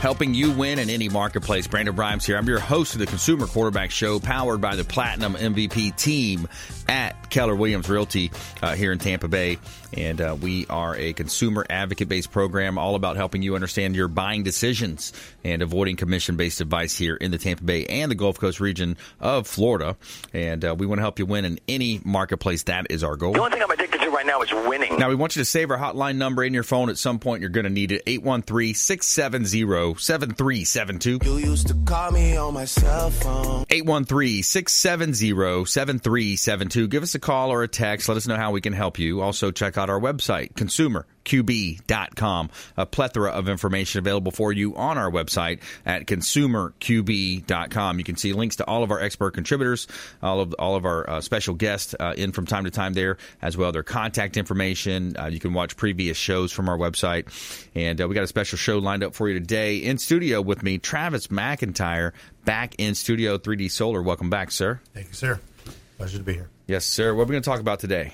helping you win in any marketplace. Brandon Rhymes here. I'm your host of the Consumer Quarterback Show, powered by the Platinum MVP team at Keller Williams Realty uh, here in Tampa Bay. And uh, we are a consumer advocate based program all about helping you understand your buying decisions and avoiding commission based advice here in the Tampa Bay and the Gulf Coast region of Florida. And uh, we want to help you win in any marketplace. That is our goal. The only thing I'm addicted to right now is winning. Now, we want you to save our hotline number in your phone at some point. You're going to need it 813 670 7372. You used to call me on my cell phone. 813 670 7372. Give us a call or a text. Let us know how we can help you. Also, check out our website, consumerqb.com. A plethora of information available for you on our website at consumerqb.com. You can see links to all of our expert contributors, all of all of our uh, special guests uh, in from time to time there, as well their contact information. Uh, you can watch previous shows from our website. And uh, we got a special show lined up for you today. In studio with me, Travis McIntire, back in studio 3D Solar. Welcome back, sir. Thank you, sir. Pleasure to be here. Yes, sir. What are we going to talk about today?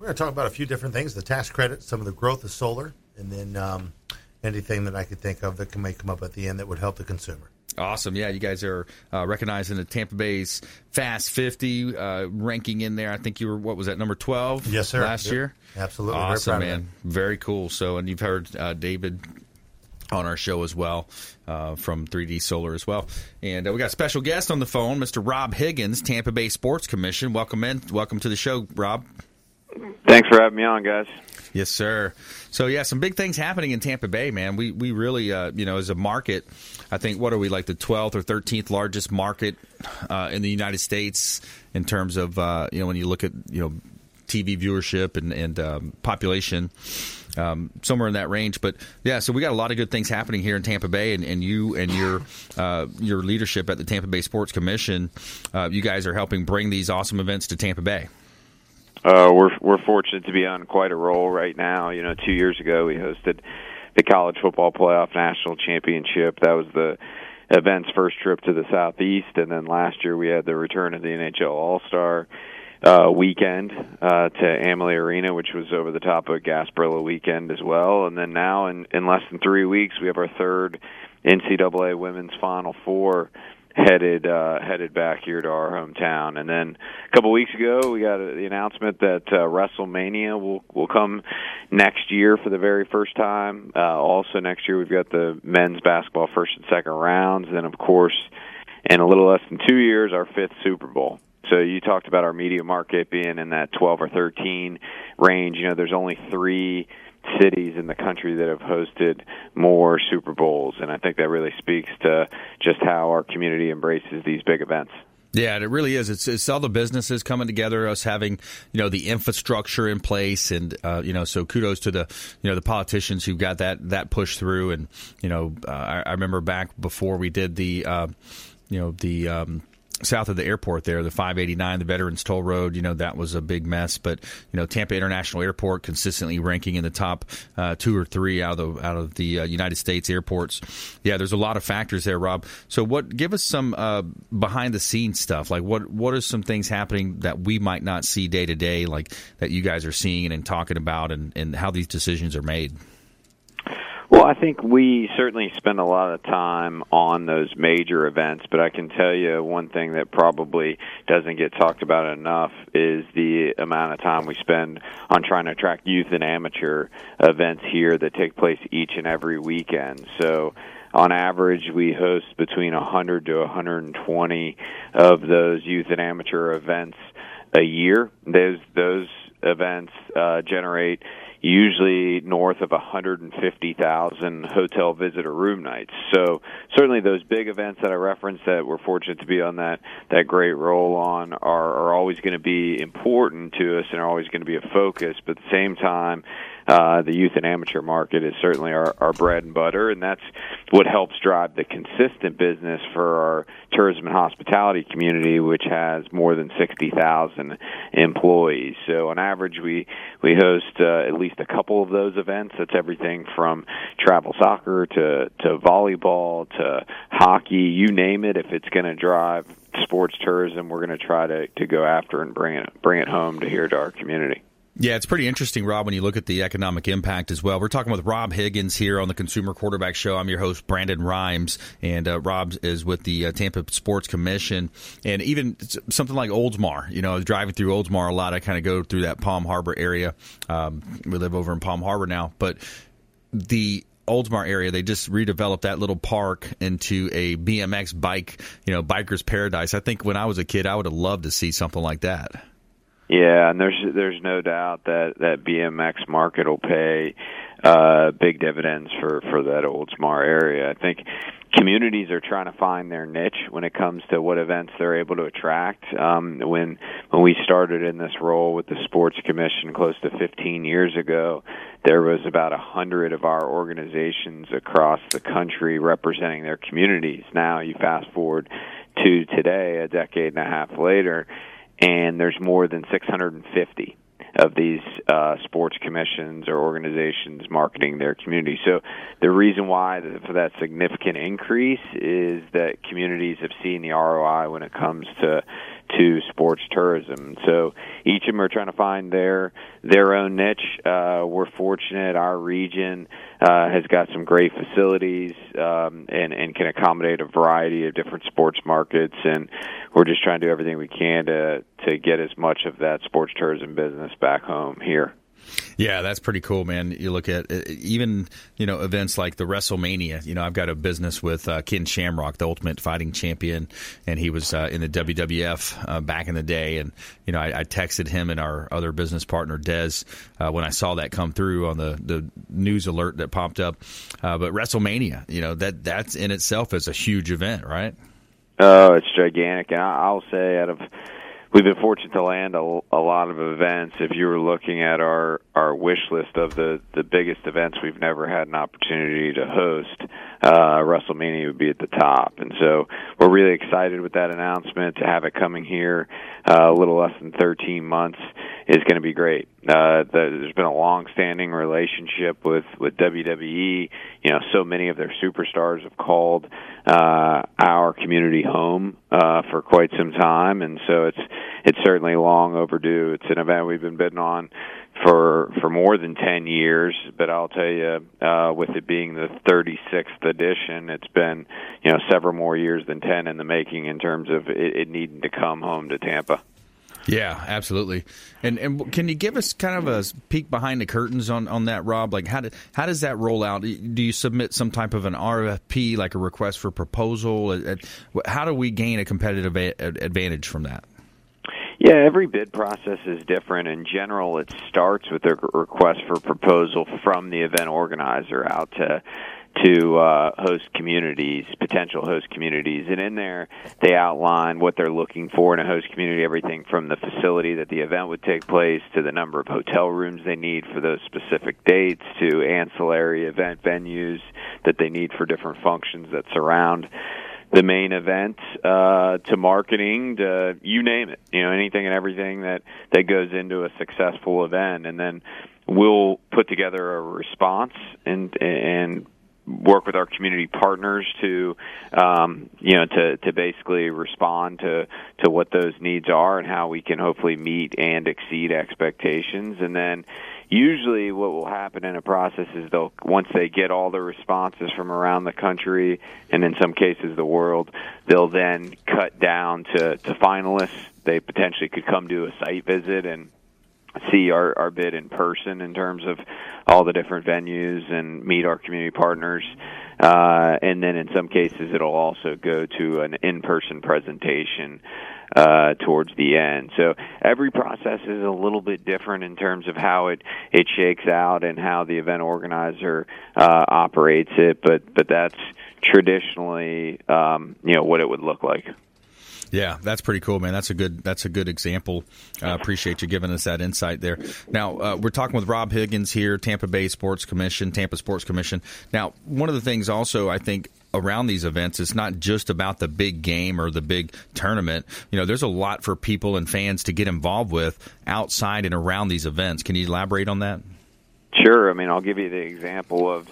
We're going to talk about a few different things: the tax credit, some of the growth of solar, and then um, anything that I could think of that can may come up at the end that would help the consumer. Awesome. Yeah, you guys are uh, recognizing the Tampa Bay's Fast 50 uh, ranking in there. I think you were, what was that, number 12? Yes, sir. Last Yep. year? Absolutely. Awesome, of man. Very cool. So, and you've heard uh, David on our show as well uh, from 3D Solar as well. And uh, we got a special guest on the phone, Mr. Rob Higgins, Tampa Bay Sports Commission. Welcome in. Welcome to the show, Rob. Thanks for having me on, guys. Yes, sir. So yeah, some big things happening in Tampa Bay, man. We we really, uh, you know, as a market, I think what are we like the twelfth or thirteenth largest market uh, in the United States in terms of uh, you know when you look at you know TV viewership and and um, population. Um, somewhere in that range, but yeah, so we got a lot of good things happening here in Tampa Bay, and, and you and your uh, your leadership at the Tampa Bay Sports Commission, uh, you guys are helping bring these awesome events to Tampa Bay. Uh, we're we're fortunate to be on quite a roll right now. You know, two years ago we hosted the College Football Playoff National Championship. That was the event's first trip to the Southeast, and then last year we had the return of the NHL All Star uh, weekend uh, to Amalie Arena, which was over the top of Gasparilla weekend as well. And then now, in in less than three weeks, we have our third NCAA Women's Final Four headed uh, headed back here to our hometown. And then a couple weeks ago, we got the announcement that uh, WrestleMania will will come next year for the very first time. Uh, also next year, we've got the men's basketball first and second rounds. Then, of course, in a little less than two years, our fifth Super Bowl. So you talked about our media market being in that 12 or 13 range. You know, there's only three cities in the country that have hosted more Super Bowls, and I think that really speaks to just how our community embraces these big events. Yeah, it really is. It's, it's all the businesses coming together, us having you know the infrastructure in place, and uh, you know so kudos to the you know the politicians who got that that push through, and you know uh, I, I remember back before we did the uh, you know the um, south of the airport there, the 589, the Veterans Toll Road, you know, that was a big mess. But, you know, Tampa International Airport consistently ranking in the top uh, two or three out of the, out of the uh, United States airports. Yeah, there's a lot of factors there, Rob. So what, give us some uh, behind the scenes stuff. Like what, what are some things happening that we might not see day to day, like that you guys are seeing and talking about and, and how these decisions are made? Well, I think we certainly spend a lot of time on those major events, but I can tell you one thing that probably doesn't get talked about enough is the amount of time we spend on trying to attract youth and amateur events here that take place each and every weekend. So, on average, we host between 100 to 120 of those youth and amateur events a year. Those those events uh, generate usually north of 150,000 hotel visitor room nights. So certainly those big events that I referenced that we're fortunate to be on that that great roll on are, are always going to be important to us and are always going to be a focus. But at the same time, uh, the youth and amateur market is certainly our, our bread and butter, and that's what helps drive the consistent business for our tourism and hospitality community, which has more than 60,000 employees. So on average, we we host uh, at least a couple of those events. That's everything from travel soccer to to volleyball to hockey, you name it. If it's going to drive sports tourism, we're going to try to to go after and bring it bring it home to here to our community. Yeah, it's pretty interesting, Rob, when you look at the economic impact as well. We're talking with Rob Higgins here on the Consumer Quarterback Show. I'm your host, Brandon Rhymes, and uh, Rob is with the uh, Tampa Sports Commission. And even something like Oldsmar, you know, driving through Oldsmar a lot, I kind of go through that Palm Harbor area. Um, we live over in Palm Harbor now, but the Oldsmar area, they just redeveloped that little park into a BMX bike, you know, biker's paradise. I think when I was a kid, I would have loved to see something like that. Yeah, and there's there's no doubt that that BMX market will pay uh, big dividends for for that Oldsmar area. I think communities are trying to find their niche when it comes to what events they're able to attract. Um, when when we started in this role with the Sports Commission close to 15 years ago, there was about a hundred of our organizations across the country representing their communities. Now you fast forward to today, a decade and a half later and there's more than 650 of these uh, sports commissions or organizations marketing their community. So the reason why for that significant increase is that communities have seen the ROI when it comes to to sports tourism. So each of them are trying to find their their own niche. Uh, we're fortunate our region uh, has got some great facilities um, and and can accommodate a variety of different sports markets, and we're just trying to do everything we can to to get as much of that sports tourism business back home here. Yeah, that's pretty cool, man. You look at uh, even you know events like the WrestleMania. You know, I've got a business with uh, Ken Shamrock, the Ultimate Fighting Champion, and he was uh, in the WWF uh, back in the day. And you know, I, I, texted him and our other business partner Dez uh, when I saw that come through on the the news alert that popped up. Uh, but WrestleMania, you know, that that's in itself is a huge event, right? Oh, it's gigantic, and I'll say out of we've been fortunate to land a, a lot of events. If you were looking at our our wish list of the the biggest events we've never had an opportunity to host, uh, WrestleMania would be at the top. And so we're really excited with that announcement to have it coming here uh, a little less than 13 months is going to be great. Uh, there's been a long-standing relationship with with WWE. You know, so many of their superstars have called uh, our community home uh, for quite some time, and so it's it's certainly long overdue. It's an event we've been bidding on for for more than 10 years but I'll tell you uh with it being the 36th edition it's been you know several more years than 10 in the making in terms of it, it needing to come home to Tampa yeah, absolutely. And and can you give us kind of a peek behind the curtains on, on that, Rob? Like how do, how does that roll out? Do you submit some type of an RFP, like a request for proposal? How do we gain a competitive advantage from that? Yeah, every bid process is different. In general, it starts with a request for proposal from the event organizer out to to uh, host communities, potential host communities, and in there they outline what they're looking for in a host community. Everything from the facility that the event would take place to the number of hotel rooms they need for those specific dates to ancillary event venues that they need for different functions that surround the main event uh, to marketing to you name it you know anything and everything that that goes into a successful event. And then we'll put together a response and and work with our community partners to um, you know to to basically respond to to what those needs are and how we can hopefully meet and exceed expectations. And then usually what will happen in a process is they'll once they get all the responses from around the country and in some cases the world they'll then cut down to to finalists. They potentially could come do a site visit and see our our bid in person in terms of all the different venues and meet our community partners. Uh, and then in some cases it'll also go to an in-person presentation uh, towards the end. So every process is a little bit different in terms of how it it shakes out and how the event organizer uh, operates it. But but that's traditionally um, you know what it would look like. Yeah, that's pretty cool, man. That's a good that's a good example. Uh, appreciate you giving us that insight there. Now uh, we're talking with Rob Higgins here, Tampa Bay Sports Commission, Tampa Sports Commission. Now, one of the things also I think around these events it's not just about the big game or the big tournament. You know there's a lot for people and fans to get involved with outside and around these events. Can you elaborate on that? Sure. I mean i'll give you the example of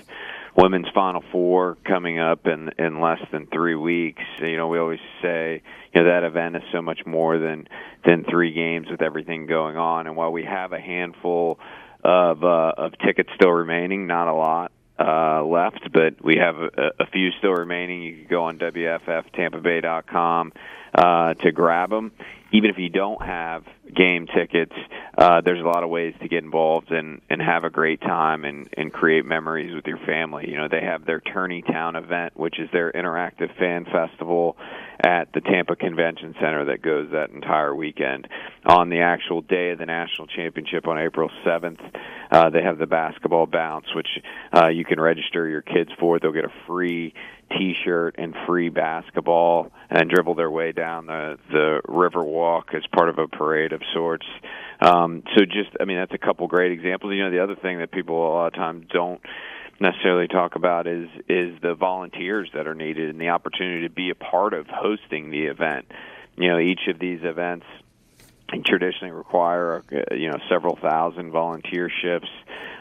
women's final four coming up in in less than 3 weeks. You know we always say you know that event is so much more than than 3 games with everything going on. And while we have a handful of uh, of tickets still remaining not a lot uh, left, but we have a, a few still remaining. You can go on WFFTampaBay.com uh, to grab them. Even if you don't have game tickets, uh, there's a lot of ways to get involved and, and have a great time and, and create memories with your family. You know, they have their Tourney Town event, which is their interactive fan festival at the Tampa Convention Center that goes that entire weekend. On the actual day of the national championship on April 7th, uh, they have the basketball bounce, which uh, you can register your kids for. They'll get a free T-shirt and free basketball, and dribble their way down the the river walk as part of a parade of sorts. Um, so, just I mean, that's a couple great examples. You know, the other thing that people a lot of times don't necessarily talk about is is the volunteers that are needed and the opportunity to be a part of hosting the event. You know, each of these events traditionally require uh, you know several thousand volunteerships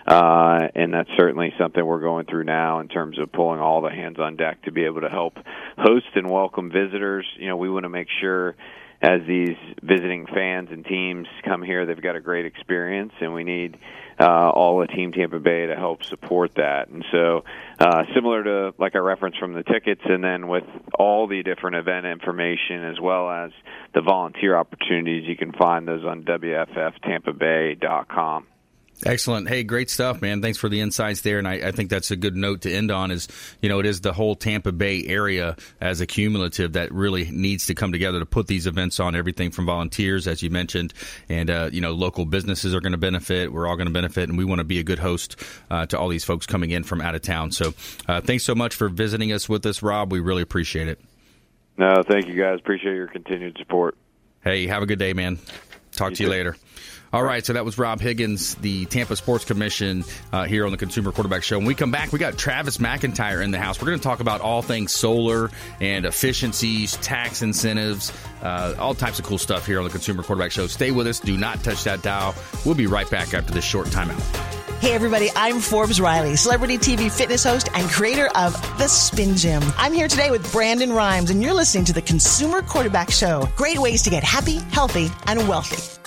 uh, and that's certainly something we're going through now in terms of pulling all the hands on deck to be able to help host and welcome visitors you know we want to make sure as these visiting fans and teams come here, they've got a great experience, and we need uh, all of Team Tampa Bay to help support that. And so, uh, similar to like I referenced from the tickets, and then with all the different event information as well as the volunteer opportunities, you can find those on WFFTampaBay.com. Excellent. Hey, great stuff, man. Thanks for the insights there. And I, I, think that's a good note to end on is, you know, it is the whole Tampa Bay area as a cumulative that really needs to come together to put these events on everything from volunteers, as you mentioned, and, uh, you know, local businesses are going to benefit. We're all going to benefit. And we want to be a good host uh, to all these folks coming in from out of town. So uh, thanks so much for visiting us with us, Rob. We really appreciate it. No, thank you guys. Appreciate your continued support. Hey, have a good day, man. Talk you to you later. All right, so that was Rob Higgins, the Tampa Sports Commission, uh, here on the Consumer Quarterback Show. When we come back, we got Travis McIntire in the house. We're going to talk about all things solar and efficiencies, tax incentives, uh, all types of cool stuff here on the Consumer Quarterback Show. Stay with us. Do not touch that dial. We'll be right back after this short timeout. Hey, everybody, I'm Forbes Riley, celebrity TV fitness host and creator of The Spin Gym. I'm here today with Brandon Rhymes, and you're listening to the Consumer Quarterback Show. Great ways to get happy, healthy, and wealthy.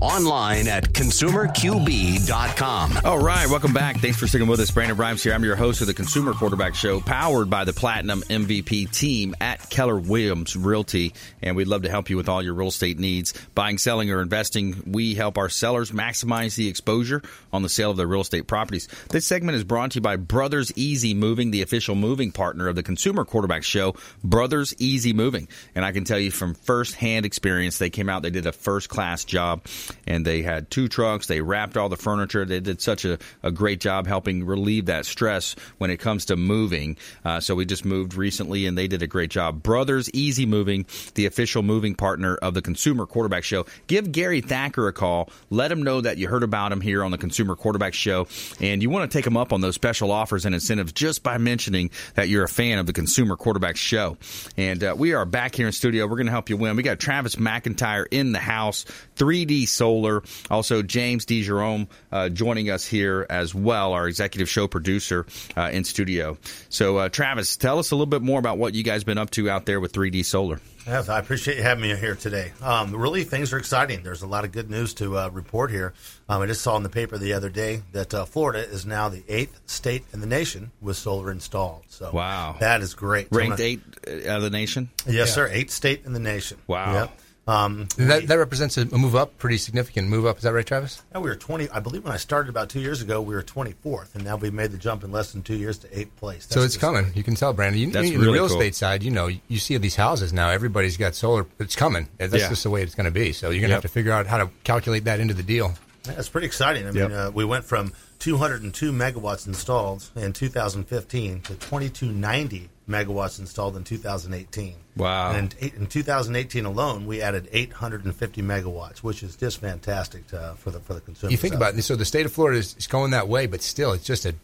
online at consumerqb.com. All right, welcome back. Thanks for sticking with us. Brandon Rhymes here. I'm your host of the Consumer Quarterback Show, powered by the Platinum MVP team at Keller Williams Realty. And we'd love to help you with all your real estate needs, buying, selling, or investing. We help our sellers maximize the exposure on the sale of their real estate properties. This segment is brought to you by Brothers Easy Moving, the official moving partner of the Consumer Quarterback Show, Brothers Easy Moving. And I can tell you from firsthand experience, they came out, they did a first class job and they had two trucks. They wrapped all the furniture. They did such a, a great job helping relieve that stress when it comes to moving. Uh, so we just moved recently, and they did a great job. Brothers Easy Moving, the official moving partner of the Consumer Quarterback Show. Give Gary Thacker a call. Let him know that you heard about him here on the Consumer Quarterback Show, and you want to take him up on those special offers and incentives just by mentioning that you're a fan of the Consumer Quarterback Show. And uh, we are back here in studio. We're going to help you win. We got Travis McIntire in the house, 3D Solar, also James DeJerome uh, joining us here as well, our executive show producer uh, in studio. So, uh, Travis, tell us a little bit more about what you guys been up to out there with 3D Solar. Yes, I appreciate you having me here today. Um, really, things are exciting. There's a lot of good news to uh, report here. Um, I just saw in the paper the other day that uh, Florida is now the eighth state in the nation with solar installed. So wow, that is great. Ranked eight out of the nation. Yes, yeah. sir. Eighth state in the nation. Wow. Yep. Um, that, that represents a move up, pretty significant move up. Is that right, Travis? Yeah, we were 20. I believe when I started about two years ago, we were 24th, and now we've made the jump in less than two years to eighth place. That's so it's coming. You can tell, Brandon. You, That's really the real cool. estate side, you know, you see these houses now. Everybody's got solar. It's coming. That's yeah. just the way it's going to be. So you're going to yep. have to figure out how to calculate that into the deal. Yeah, it's pretty exciting. I mean, uh, we went from 202 megawatts installed in 2015 to 2290 megawatts installed in 2018. Wow. And in 2018 alone, we added 850 megawatts, which is just fantastic to, for the for the consumer. You think about it. So the state of Florida is, is, going that way, but still, it's just a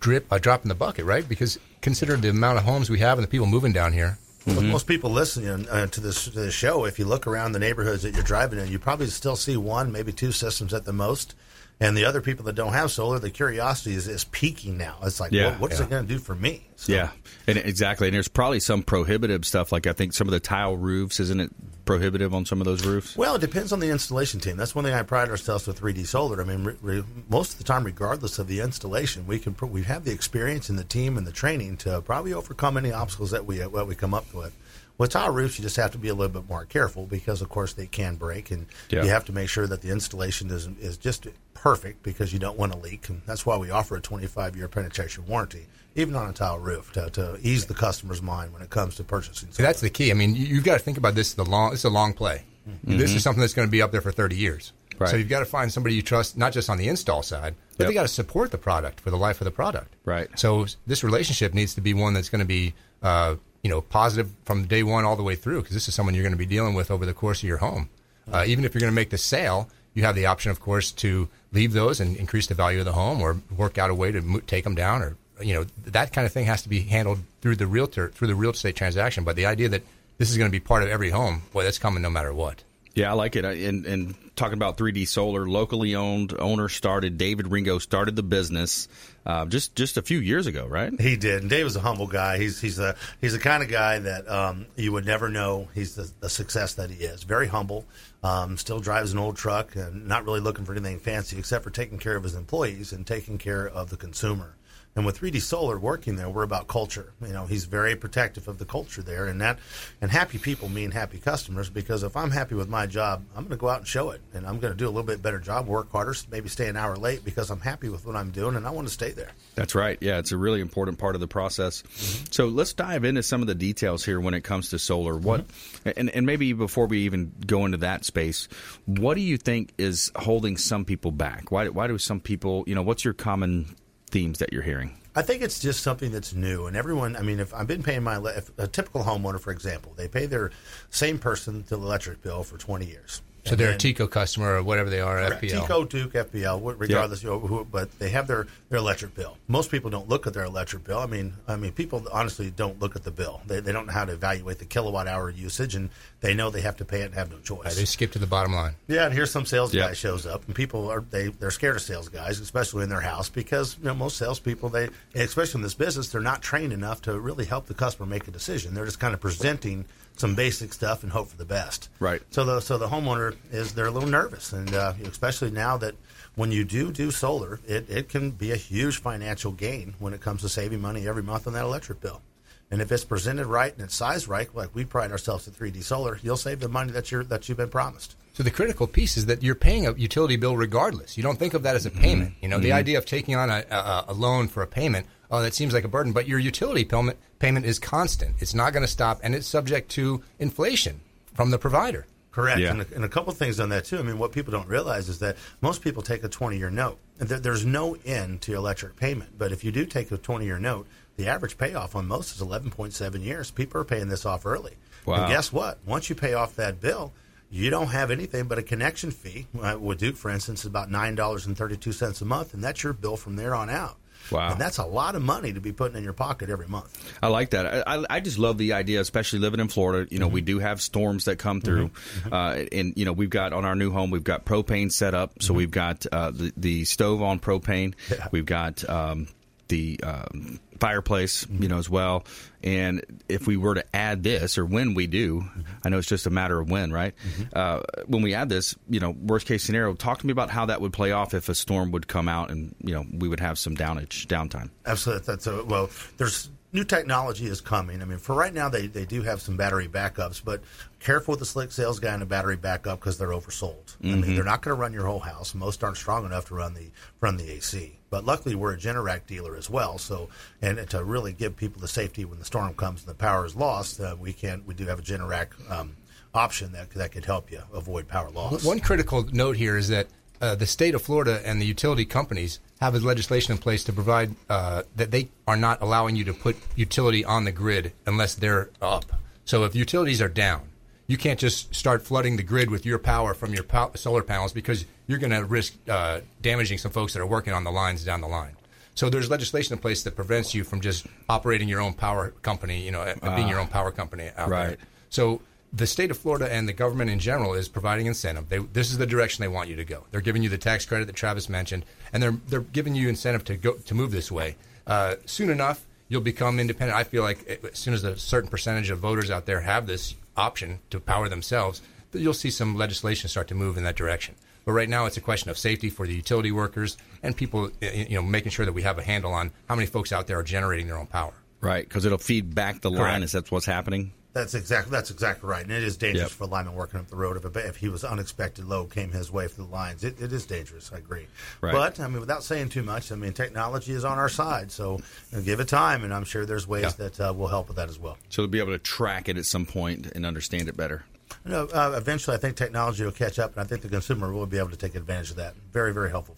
drip, a drop in the bucket, right? Because consider the amount of homes we have and the people moving down here. Mm-hmm. most people listening uh, to this to this show, if you look around the neighborhoods that you're driving in, you probably still see one, maybe two systems at the most. And the other people that don't have solar, the curiosity is, is peaking now. It's like, yeah, well, what is yeah. it going to do for me? So. Yeah, and exactly. And there's probably some prohibitive stuff, like I think some of the tile roofs, isn't it prohibitive on some of those roofs? Well, it depends on the installation team. That's one thing I pride ourselves with 3D Solar. I mean, re, re, most of the time, regardless of the installation, we can we have the experience and the team and the training to probably overcome any obstacles that we that we come up with. With tile roofs, you just have to be a little bit more careful because, of course, they can break, and yeah. you have to make sure that the installation is is just perfect because you don't want to leak, and that's why we offer a 25 year penetration warranty, even on a tile roof, to, to ease the customer's mind when it comes to purchasing. See, that's the key. I mean, you've got to think about this. The long, it's a long play. Mm-hmm. This is something that's going to be up there for 30 years. Right. So you've got to find somebody you trust, not just on the install side, but yep. they got to support the product for the life of the product. Right. So this relationship needs to be one that's going to be uh, you know, positive from day one all the way through because this is someone you're going to be dealing with over the course of your home. Uh, even if you're going to make the sale, you have the option, of course, to leave those and increase the value of the home, or work out a way to mo- take them down, or you know that kind of thing has to be handled through the realtor through the real estate transaction. But the idea that this is going to be part of every home, boy, that's coming no matter what. Yeah, I like it. And, and talking about 3D Solar, locally owned, owner started. David Ringo started the business uh, just just a few years ago, right? He did. And Dave was a humble guy. He's he's the he's the kind of guy that um, you would never know he's the, the success that he is. Very humble. Um, still drives an old truck and not really looking for anything fancy except for taking care of his employees and taking care of the consumer. And with 3D Solar working there, we're about culture. You know, he's very protective of the culture there, and that and happy people mean happy customers. Because if I'm happy with my job, I'm going to go out and show it, and I'm going to do a little bit better job, work harder, maybe stay an hour late because I'm happy with what I'm doing, and I want to stay there. That's right. Yeah, it's a really important part of the process. Mm-hmm. So let's dive into some of the details here when it comes to solar. What mm-hmm. and and maybe before we even go into that space, what do you think is holding some people back? Why why do some people, you know, what's your common themes that you're hearing? I think it's just something that's new, and everyone. I mean, if I've been paying my if a typical homeowner, for example, they pay their same person the electric bill for twenty years. So they're then, a TECO customer or whatever they are, correct. FPL. TECO, Duke, FPL, regardless, yep. you know, who, but they have their, their electric bill. Most people don't look at their electric bill. I mean, I mean, people honestly don't look at the bill. They, they don't know how to evaluate the kilowatt hour usage, and they know they have to pay it and have no choice. Right, they skip to the bottom line. Yeah, and here's some sales yep. guy shows up, and people are they they're scared of sales guys, especially in their house, because you know most salespeople they, especially in this business, they're not trained enough to really help the customer make a decision. They're just kind of presenting some basic stuff and hope for the best. Right. So the so the homeowner is they're a little nervous, and uh, especially now that when you do do solar, it, it can be a huge financial gain when it comes to saving money every month on that electric bill. And if it's presented right and it's sized right, like we pride ourselves at 3D Solar, you'll save the money that you're that you've been promised. So the critical piece is that you're paying a utility bill regardless. You don't think of that as a payment. You know, mm-hmm. the idea of taking on a, a, a loan for a payment oh, that seems like a burden. But your utility payment, payment is constant. It's not going to stop, and it's subject to inflation from the provider. Correct. Yeah. And, a, and a couple of things on that, too. I mean, what people don't realize is that most people take a 20 year note. And there, there's no end to electric payment. But if you do take a 20 year note, the average payoff on most is 11.7 years. People are paying this off early. Wow. And guess what? Once you pay off that bill, you don't have anything but a connection fee. Uh, with Duke, for instance, is about $9.32 a month, and that's your bill from there on out. Wow. And that's a lot of money to be putting in your pocket every month. I like that. I, I, just love the idea, especially living in Florida. You know, we do have storms that come through, uh, and you know we've got on our new home we've got propane set up, so we've got uh, the the stove on propane. We've got um, the um, fireplace, you know, as well. And if we were to add this, or when we do, I know it's just a matter of when, right? Uh, when we add this, you know, worst case scenario, talk to me about how that would play off if a storm would come out, and you know, we would have some downage downtime. Absolutely. That's a, well, there's new technology is coming. I mean, for right now, they, they do have some battery backups, but careful with the slick sales guy and a battery backup because they're oversold. I Mhm. mean, they're not going to run your whole house. Most aren't strong enough to run the run the AC. But luckily, we're a Generac dealer as well. So, and to really give people the safety when the storm comes and the power is lost, uh, we can we do have a Generac um, option that that could help you avoid power loss. One critical note here is that uh, the state of Florida and the utility companies have a legislation in place to provide uh, that they are not allowing you to put utility on the grid unless they're up. So if utilities are down, you can't just start flooding the grid with your power from your solar panels because you're going to risk uh, damaging some folks that are working on the lines down the line. So there's legislation in place that prevents you from just operating your own power company, you know, and being Ah. your own power company out Right. there. So the state of Florida and the government in general is providing incentive. They, this is the direction they want you to go. They're giving you the tax credit that Travis mentioned, and they're they're giving you incentive to go to move this way. Uh, soon enough, you'll become independent. I feel like it- as soon as a certain percentage of voters out there have this option to power themselves, you'll see some legislation start to move in that direction. But right now, it's a question of safety for the utility workers and people. You know, making sure that we have a handle on how many folks out there are generating their own power. Right, because it'll feed back the line. Correct. Is that what's happening? That's exactly that's exactly right, and it is dangerous Yep. for a lineman working up the road. If, a, if he was unexpected load came his way for the lines, it, it is dangerous. I agree. Right. But I mean, without saying too much, I mean, technology is on our side, so you know, give it time, and I'm sure there's ways Yeah. that uh, will help with that as well. So they'll be able to track it at some point and understand it better. Know, uh, eventually, I think technology will catch up, and I think the consumer will be able to take advantage of that. Very, very helpful.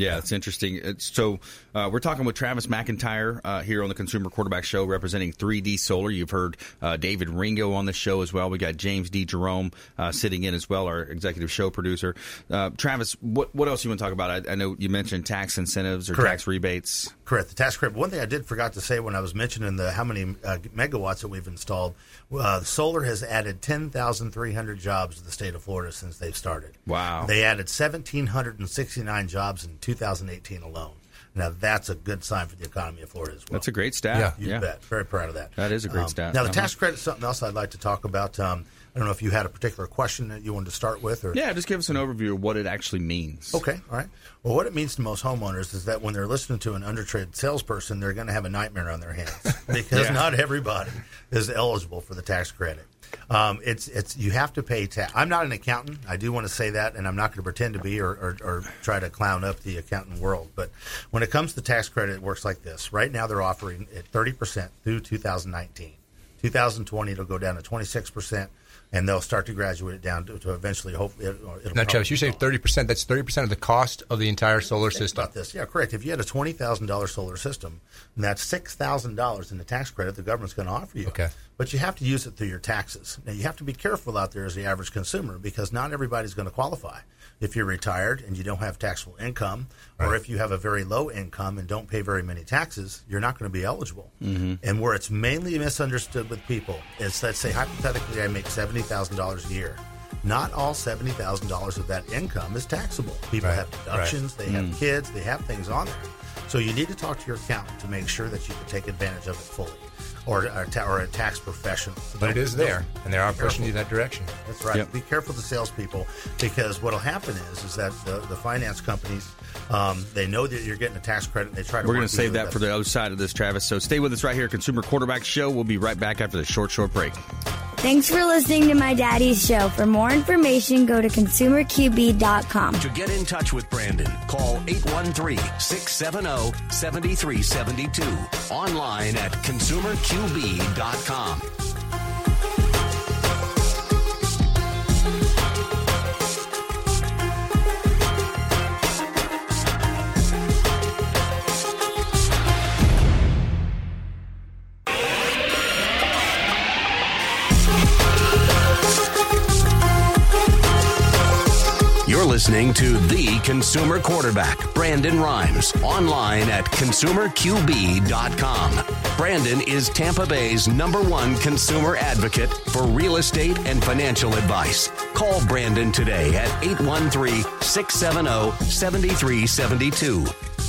Yeah, it's interesting. It's, so uh, we're talking with Travis McIntire uh, here on the Consumer Quarterback Show, representing 3D Solar. You've heard uh, David Ringo on the show as well. We got James D. Jerome uh, sitting in as well, our executive show producer. Uh, Travis, what what else you want to talk about? I, I know you mentioned tax incentives or Correct. tax rebates. Correct. The tax credit. One thing I did forgot to say when I was mentioning the how many uh, megawatts that we've installed, uh, solar has added ten thousand three hundred jobs to the state of Florida since they've started. Wow. They added seventeen hundred and sixty nine jobs in 2018 alone. Now that's a good sign for the economy of Florida as well. That's a great stat. You yeah. bet. Very proud of that. That is a great Um, stat. Now the tax credit is something else I'd like to talk about. Um, I don't know if you had a particular question that you wanted to start with, or Yeah, just give us an overview of what it actually means. Okay, all right. Well, what it means to most homeowners is that when they're listening to an undertraded salesperson, they're going to have a nightmare on their hands because Yeah. not everybody is eligible for the tax credit. Um, it's it's you have to pay tax. I'm not an accountant. I do want to say that, and I'm not going to pretend to be or, or, or try to clown up the accountant world. But when it comes to tax credit, it works like this. Right now, they're offering it 30 percent through 2019. 2020, it'll go down to 26 percent, and they'll start to graduate it down to, to eventually hopefully it, it'll Now, Travis, you say thirty percent. That's thirty percent of the cost of the entire solar Think system. About this, yeah, correct. If you had a twenty thousand dollars solar system, and that's six thousand dollars in the tax credit the government's going to offer you. Okay. But you have to use it through your taxes. Now you have to be careful out there as the average consumer because not everybody's going to qualify. If you're retired and you don't have taxable income, or if you have a very low income and don't pay very many taxes, you're not going to be eligible. Mm-hmm. And where it's mainly misunderstood with people is let's say hypothetically I make seventy thousand dollars a year. Not all seventy thousand dollars of that income is taxable. People Right, have deductions, they have Mm. kids, they have things on there. So you need to talk to your accountant to make sure that you can take advantage of it fully, or or, ta- or a tax professional. But it is there, and they are be pushing you careful. that direction. That's right. Yep. Be careful with the salespeople because what'll happen is is that the, the finance companies um, they know that you're getting a tax credit. and They try to We're going going to save that for the other side of this, Travis. So stay with us right here, Consumer Quarterback Show. We'll be right back after the short, short break. Thanks for listening to my daddy's show. For more information, go to consumerqb.com. To get in touch with Brandon, call 813-670-7372. Online at consumerqb.com. listening to the consumer quarterback, Brandon Rhymes, online at consumerqb.com. Brandon is Tampa Bay's number one consumer advocate for real estate and financial advice. Call Brandon today at 813 670 7372.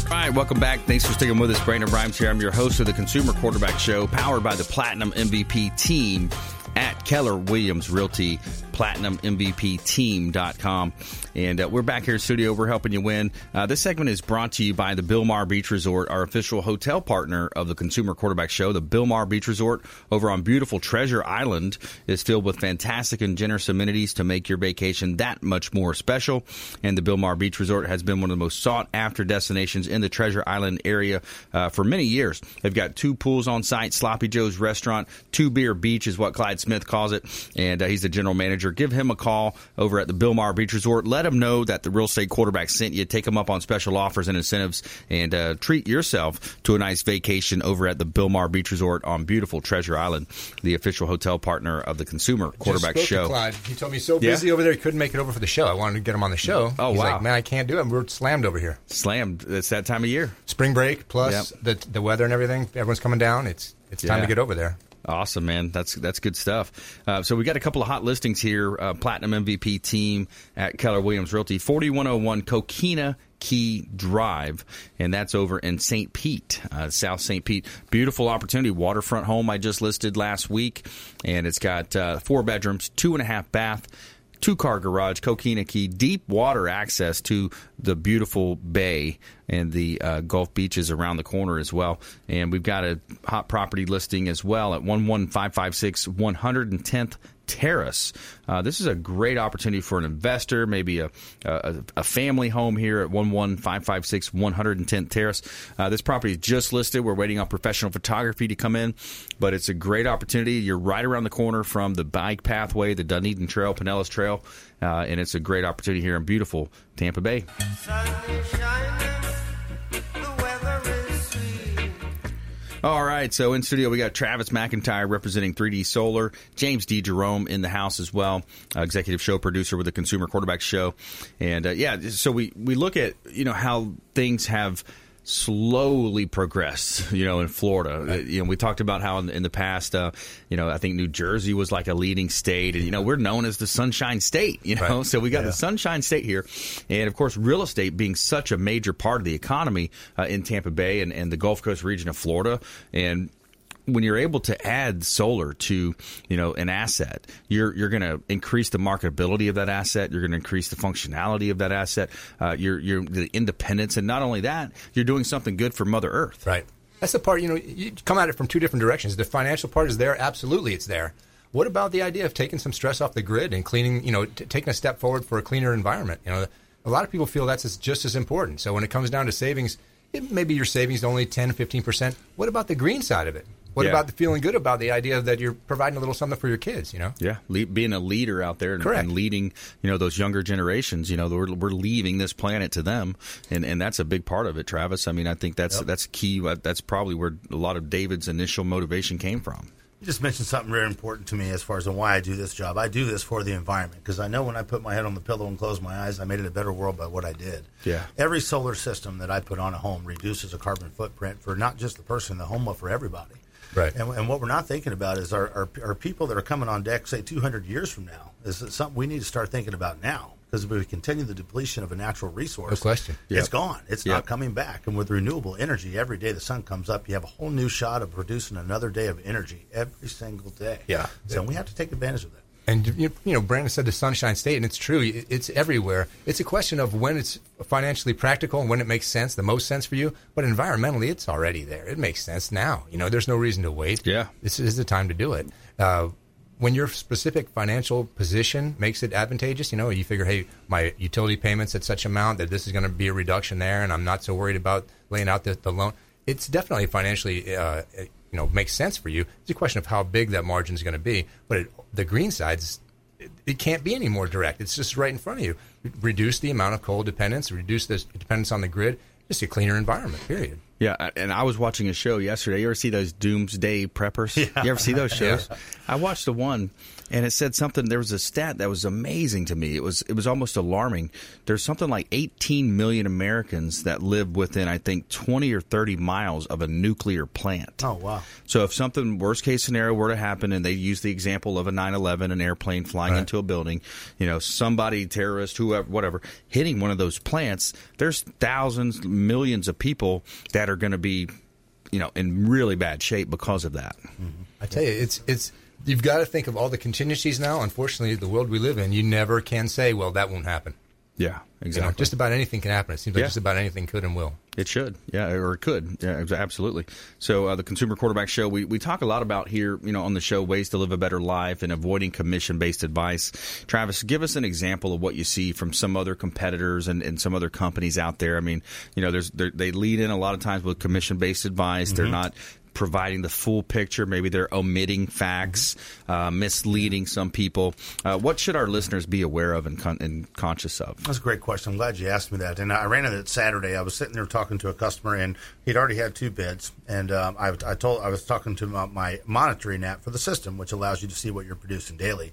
All right, welcome back. Thanks for sticking with us. Brandon Rhymes here. I'm your host of the Consumer Quarterback Show, powered by the Platinum MVP team at Keller Williams Realty, platinummvpteam.com. And uh, we're back here in studio. We're helping you win. Uh, this segment is brought to you by the Bilmar Beach Resort, our official hotel partner of the Consumer Quarterback Show. The Bilmar Beach Resort over on beautiful Treasure Island is filled with fantastic and generous amenities to make your vacation that much more special. And the Bilmar Beach Resort has been one of the most sought after destinations in the Treasure Island area uh, for many years. They've got two pools on site, Sloppy Joe's restaurant, two beer beach is what Clyde Smith calls it. And uh, he's the general manager. Give him a call over at the Bilmar Beach Resort. Let him know that the real estate quarterback sent you. Take him up on special offers and incentives and uh, treat yourself to a nice vacation over at the Bilmar Beach Resort on beautiful Treasure Island, the official hotel partner of the Consumer Quarterback Show. Clyde. He told me he's so Yeah? busy over there he couldn't make it over for the show. I wanted to get him on the show. Oh, He's wow. like, man, I can't do it. We're slammed over here. Slammed. It's that time of year. Spring break plus the the weather and everything. Everyone's coming down. It's it's time Yeah. to get over there. Awesome, man. That's that's good stuff. Uh, so we got a couple of hot listings here. Uh, Platinum MVP team at Keller Williams Realty, forty one hundred one Coquina Key Drive, and that's over in St. Pete, uh, South St. Pete. Beautiful opportunity, waterfront home I just listed last week, and it's got uh, four bedrooms, two and a half bath two car garage, Coquina Key, deep water access to the beautiful bay and the uh, Gulf beaches around the corner as well. And we've got a hot property listing as well at 11556 110th Terrace. Uh, this is a great opportunity for an investor, maybe a, a, a family home here at 11556 110th Terrace. Uh, this property is just listed. We're waiting on professional photography to come in, but it's a great opportunity. You're right around the corner from the bike pathway, the Dunedin Trail, Pinellas Trail, uh, and it's a great opportunity here in beautiful Tampa Bay. All right, so in studio we got Travis McIntire representing 3D Solar, James D. Jerome in the house as well, uh, executive show producer with the Consumer Quarterback Show, and uh, yeah, so we we look at you know how things have slowly progressed, you know, in Florida. Uh, You know, we talked about how in, in the past, uh, you know, I think New Jersey was like a leading state, and you know, we're known as the Sunshine State. You know, Right. so we got Yeah. the Sunshine State here, and of course, real estate being such a major part of the economy uh, in Tampa Bay and, and the Gulf Coast region of Florida, and when you're able to add solar to you know an asset, you're you're going to increase the marketability of that asset. You're going to increase the functionality of that asset. Uh, you're you're the independence, and not only that, you're doing something good for Mother Earth. Right. That's the part, you know, you come at it from two different directions. The financial part is there, absolutely it's there. What about the idea of taking some stress off the grid and cleaning, you know, t- taking a step forward for a cleaner environment? You know, a lot of people feel that's just as important. So when it comes down to savings, maybe your savings only 10, 15%. What about the green side of it? What Yeah. about the feeling good about the idea that you're providing a little something for your kids, you know? Yeah, le- being a leader out there and, and leading, you know, those younger generations. You know, we're, we're leaving this planet to them, and and that's a big part of it, Travis. I mean, I think that's that's key. Uh, That's probably where a lot of David's initial motivation came from. You just mentioned something very important to me as far as why I do this job. I do this for the environment because I know when I put my head on the pillow and close my eyes, I made it a better world by what I did. Yeah. Every solar system that I put on a home reduces a carbon footprint for not just the person in the home, but for everybody. Right. And, and what we're not thinking about is our, our, our people that are coming on deck, say 200 years from now, is it something we need to start thinking about now. Because if we continue the depletion of a natural resource, No question. it's Yep. gone. It's Yep. not coming back. And with renewable energy, every day the sun comes up, you have a whole new shot of producing another day of energy every single day. Yeah. So we have to take advantage of that. And you you know, Brandon said the Sunshine State, and it's true. It's everywhere. It's a question of when it's financially practical and when it makes sense, the most sense for you. But environmentally, it's already there. It makes sense now. You know, there's no reason to wait. Yeah, this is the time to do it. Uh, when your specific financial position makes it advantageous, you know, you figure, hey, my utility payments at such amount that this is going to be a reduction there, and I'm not so worried about laying out the, the loan. It's definitely financially, uh, you know, makes sense for you. It's a question of how big that margin is going to be. But it, the green side's it, it can't be any more direct. It's just right in front of you. Reduce the amount of coal dependence, reduce the dependence on the grid, just a cleaner environment. Period. Yeah, and I was watching a show yesterday. You ever see those Doomsday Preppers? Yeah. You ever see those shows? Yeah. I watched the one, and it said something. There was a stat that was amazing to me. It was it was almost alarming. There's something like 18 million Americans that live within, I think, 20 or 30 miles of a nuclear plant. Oh wow! So if something worst case scenario were to happen, and they use the example of a 9/11, an airplane flying Right. into a building, you know, somebody terrorist, whoever, whatever, hitting one of those plants, there's thousands, millions of people that are going to be, you know, in really bad shape because of that. Mm-hmm. I tell you, it's it's you've got to think of all the contingencies now. Unfortunately, the world we live in, you never can say, "Well, that won't happen." Yeah, You know, exactly. just about anything can happen. It seems like Yeah. just about anything could and will. It should, yeah, or it could, yeah, absolutely. So, uh, the Consumer Quarterback Show, we, we talk a lot about here, you know, on the show, ways to live a better life and avoiding commission based advice. Travis, give us an example of what you see from some other competitors and, and some other companies out there. I mean, you know, there's they're- lead in a lot of times with commission based advice. They're Mhm. not providing the full picture. Maybe they're omitting facts, uh, misleading some people. Uh, what should our listeners be aware of and, con- and conscious of? That's a great question. I'm glad you asked me that. And I ran into it Saturday. I was sitting there talking to a customer, and he'd already had two bids. And um, I, I told I was talking to my, my monitoring app for the system, which allows you to see what you're producing daily.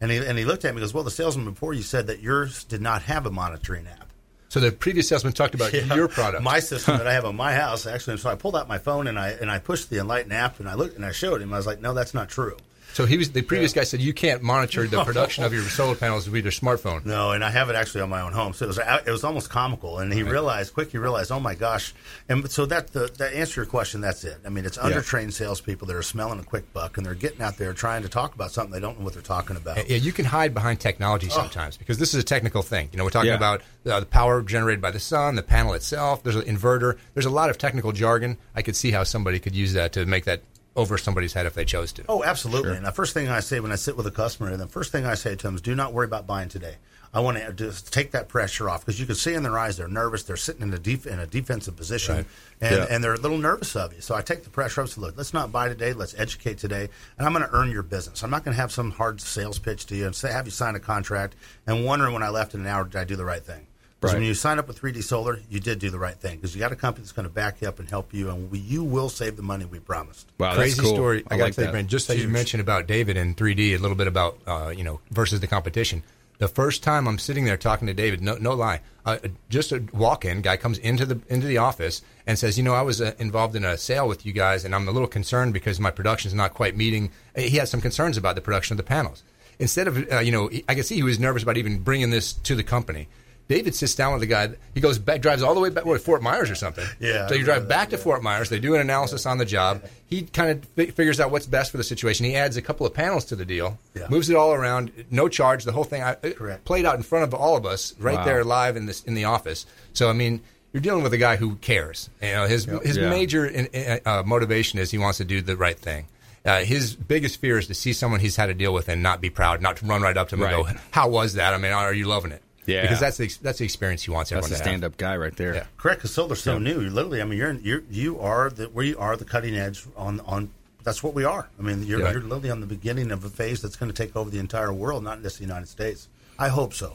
And he and he looked at me and goes, "Well, the salesman before you said that yours did not have a monitoring app." So the previous salesman talked about Yeah. your product. my system that I have on my house. Actually, so I pulled out my phone and I and I pushed the Enlighten app and I looked and I showed him. I was like, "No, that's not true." So he was the previous guy said you can't monitor the production of your solar panels with your smartphone. No, and I have it actually on my own home. So it was it was almost comical. And he realized quick. He realized, oh my gosh. And so that the that answer your question. That's it. I mean, it's Yeah. undertrained salespeople that are smelling a quick buck and they're getting out there trying to talk about something they don't know what they're talking about. Yeah, you can hide behind technology sometimes because this is a technical thing. You know, we're talking Yeah. about uh, the power generated by the sun, the panel itself. There's an inverter. There's a lot of technical jargon. I could see how somebody could use that to make that over somebody's head if they chose to. Oh, absolutely. And the first thing I say when I sit with a customer, the first thing I say to them is, "Do not worry about buying today. I want to just take that pressure off because you can see in their eyes they're nervous. They're sitting in a def- in a defensive position, Right. and, Yeah. and they're a little nervous of you. So I take the pressure off. So look, let's not buy today. Let's educate today, and I'm going to earn your business. I'm not going to have some hard sales pitch to you and say have you sign a contract and wondering when I left in an hour did I do the right thing. Because Right. when you sign up with 3D Solar, you did do the right thing because you got a company that's going to back you up and help you, and we, you will save the money we promised. Wow, Crazy story. I, got to tell you, man, just that you mentioned about David and 3D, a little bit about uh, you know versus the competition. The first time I'm sitting there talking to David, no, no lie, uh, just a walk-in guy comes into the into the office and says, you know, I was uh, involved in a sale with you guys, and I'm a little concerned because my production is not quite meeting. He had some concerns about the production of the panels. Instead of, uh, you know, I could see he was nervous about even bringing this to the company. David sits down with the guy. He goes back, drives all the way back what, Fort Myers or something. Yeah, So you drive back to Fort Myers. They do an analysis on the job. He kind of fi- figures out what's best for the situation. He adds a couple of panels to the deal. Yeah. Moves it all around, no charge. The whole thing I, it played out in front of all of us right Wow. there live in this in the office. So I mean, you're dealing with a guy who cares. You know, his his Yeah. major in, in- uh, motivation is he wants to do the right thing. Uh, his biggest fear is to see someone he's had to deal with and not be proud, not to run right up to him and go, "How was that? I mean, are you loving it?" Yeah. because that's the that's the experience he wants That's everyone a stand-up guy right there. Yeah. Correct, because solar's so Yeah. new. You're literally, I mean, you're you're you are the we are the cutting edge on on. That's what we are. I mean, you're, Yeah. you're literally on the beginning of a phase that's going to take over the entire world, not just the United States. I hope so.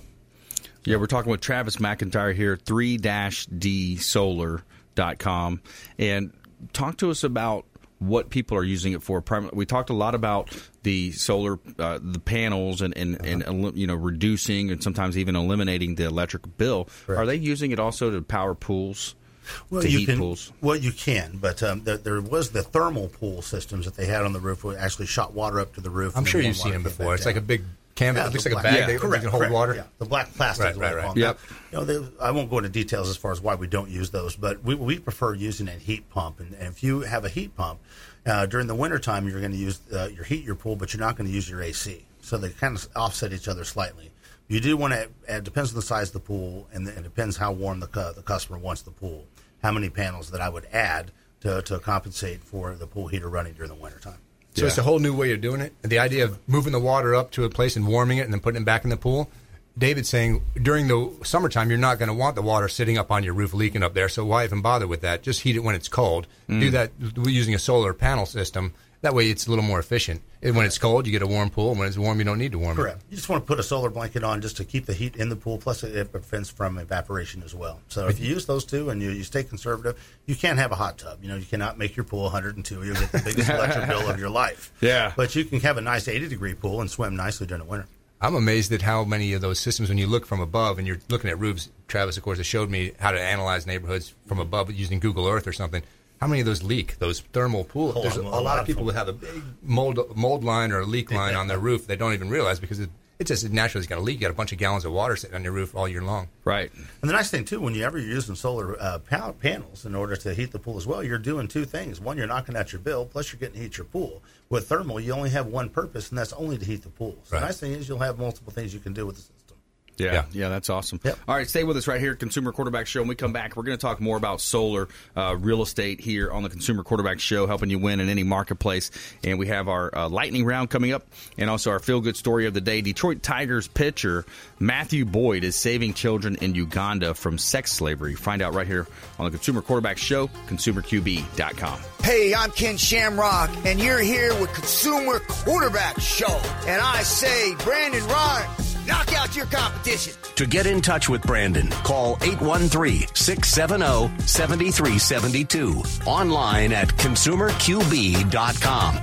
Yeah, we're talking with Travis McIntire here, 3-dsolar.com. And talk to us about what people are using it for. Prim- We talked a lot about the solar, uh, the panels, and and, Uh-huh. and you know reducing and sometimes even eliminating the electric bill. Are they using it also to power pools? to you heat can, pools. Well, you can, but um, there, there was the thermal pool systems that they had on the roof, where it actually shot water up to the roof. I'm sure you've seen water them before. It's down. like a big canvas. Yeah, it looks like a bag. yeah, they, correct, can hold correct, water. Yeah, the black plastic. Right, right, right. Yep. You know, they, I won't go into details as far as why we don't use those, but we, we prefer using a heat pump. And, and if you have a heat pump uh, during the wintertime, you're going to use uh, your heat your pool, but you're not going to use your AC. So they kind of offset each other slightly. You do want to. It depends on the size of the pool, and it depends how warm the cu- the customer wants the pool. How many panels that I would add to, to compensate for the pool heater running during the wintertime. So it's a whole new way of doing it. The idea of moving the water up to a place and warming it and then putting it back in the pool. David's saying during the summertime you're not going to want the water sitting up on your roof leaking up there. So why even bother with that? Just heat it when it's cold. Mm. Do that using a solar panel system. That way, it's a little more efficient. And when it's cold, you get a warm pool. And when it's warm, you don't need to warm it. Correct. it. You just want to put a solar blanket on just to keep the heat in the pool. Plus, it, it prevents from evaporation as well. So if you use those two and you, you stay conservative, you can't have a hot tub. You know, you cannot make your pool 102. You'll get the biggest electric bill of your life. Yeah. But you can have a nice 80 degree pool and swim nicely during the winter. I'm amazed at how many of those systems, when you look from above and you're looking at roofs, Travis, of course, has showed me how to analyze neighborhoods from above using Google Earth or something. How many of those leak? Those thermal pools. Oh, There's a, a a lot lot of of people them. that have a big mold mold line or a leak line on their roof. They don't even realize because it, it just naturally has going to leak. You got a bunch of gallons of water sitting on your roof all year long. Right. And the nice thing too, when you're using solar uh, panels in order to heat the pool as well, you're doing two things. One, you're knocking out your bill, plus you're getting to heat your pool. With thermal, you only have one purpose, and that's only to heat the pool. So Right. the nice thing is you'll have multiple things you can do with the system. Yeah, yeah, that's awesome. All right, stay with us right here, Consumer Quarterback Show. When we come back, we're going to talk more about solar uh, real estate here on the Consumer Quarterback Show, helping you win in any marketplace. And we have our uh, lightning round coming up, and also our feel good story of the day. Detroit Tigers pitcher Matthew Boyd is saving children in Uganda from sex slavery. Find out right here on the Consumer Quarterback Show, ConsumerQB.com. Hey, I'm Ken Shamrock, and you're here with Consumer Quarterback Show. And I say, Brandon Rhymes, knock out your competition. To get in touch with Brandon, call 813-670-7372. Online at consumerqb.com.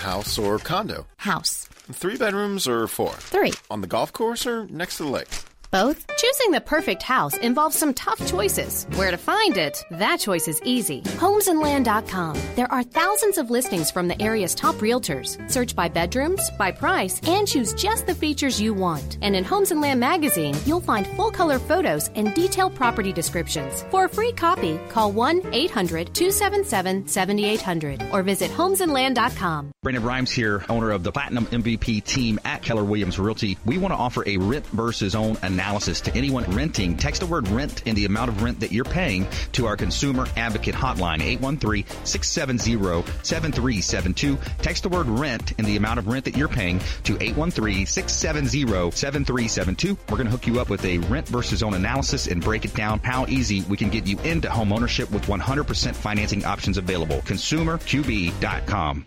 House or condo? House. Three bedrooms or four? Three. On the golf course or next to the lake? Both? Choosing the perfect house involves some tough choices. Where to find it? That choice is easy. Homesandland.com. There are thousands of listings from the area's top realtors. Search by bedrooms, by price, and choose just the features you want. And in Homes and Land magazine, you'll find full color photos and detailed property descriptions. For a free copy, call 1 800 277 7800 or visit homesandland.com. Brandon Rhymes here, owner of the Platinum MVP team at Keller Williams Realty. We want to offer a rent versus own analysis to anyone renting. Text the word rent and the amount of rent that you're paying to our consumer advocate hotline, 813-670-7372. Text the word rent and the amount of rent that you're paying to 813-670-7372. We're going to hook you up with a rent versus own analysis and break it down how easy we can get you into home ownership with 100% financing options available. ConsumerQB.com.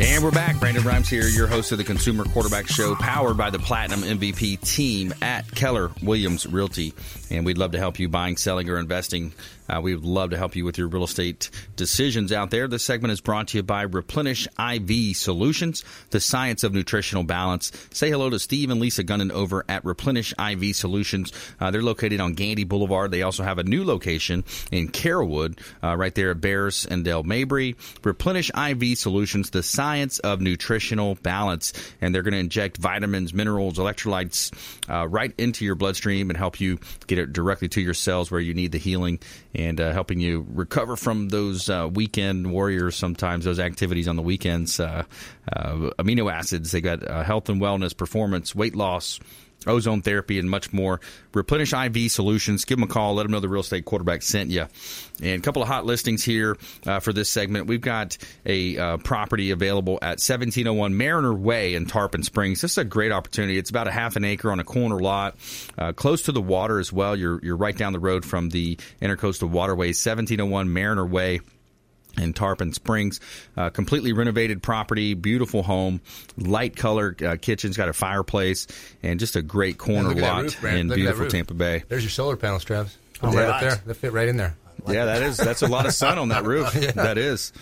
And we're back. Brandon Rhymes here, your host of the Consumer Quarterback Show, powered by the Platinum MVP team at Keller Williams Realty. And we'd love to help you buying, selling, or investing. Uh, we would love to help you with your real estate decisions out there. This segment is brought to you by Replenish IV Solutions, the science of nutritional balance. Say hello to Steve and Lisa Gunnan over at Replenish IV Solutions. Uh, they're located on Gandy Boulevard. They also have a new location in Carrollwood, uh, right there at Bearss and Dale Mabry. Replenish IV Solutions, the science of nutritional balance. And they're going to inject vitamins, minerals, electrolytes uh, right into your bloodstream and help you get it directly to your cells where you need the healing and uh, helping you recover from those uh, weekend warriors. Sometimes those activities on the weekends, uh, uh, amino acids. They got uh, health and wellness, performance, weight loss. Ozone therapy and much more. Replenish IV Solutions. Give them a call. Let them know the real estate quarterback sent you. And a couple of hot listings here uh, for this segment. We've got a uh, property available at 1701 Mariner Way in Tarpon Springs. This is a great opportunity. It's about a half an acre on a corner lot, uh, close to the water as well. You're you're right down the road from the Intercoastal Waterway, 1701 Mariner Way in Tarpon Springs. Uh, completely renovated property, beautiful home, light color uh, kitchen's got a fireplace, and just a great corner look lot roof, in Look beautiful. Tampa Bay. There's your solar panels, Travis. Oh, right right. up there. They fit right in there. yeah, that is that's a lot of sun on that roof. Yeah. That is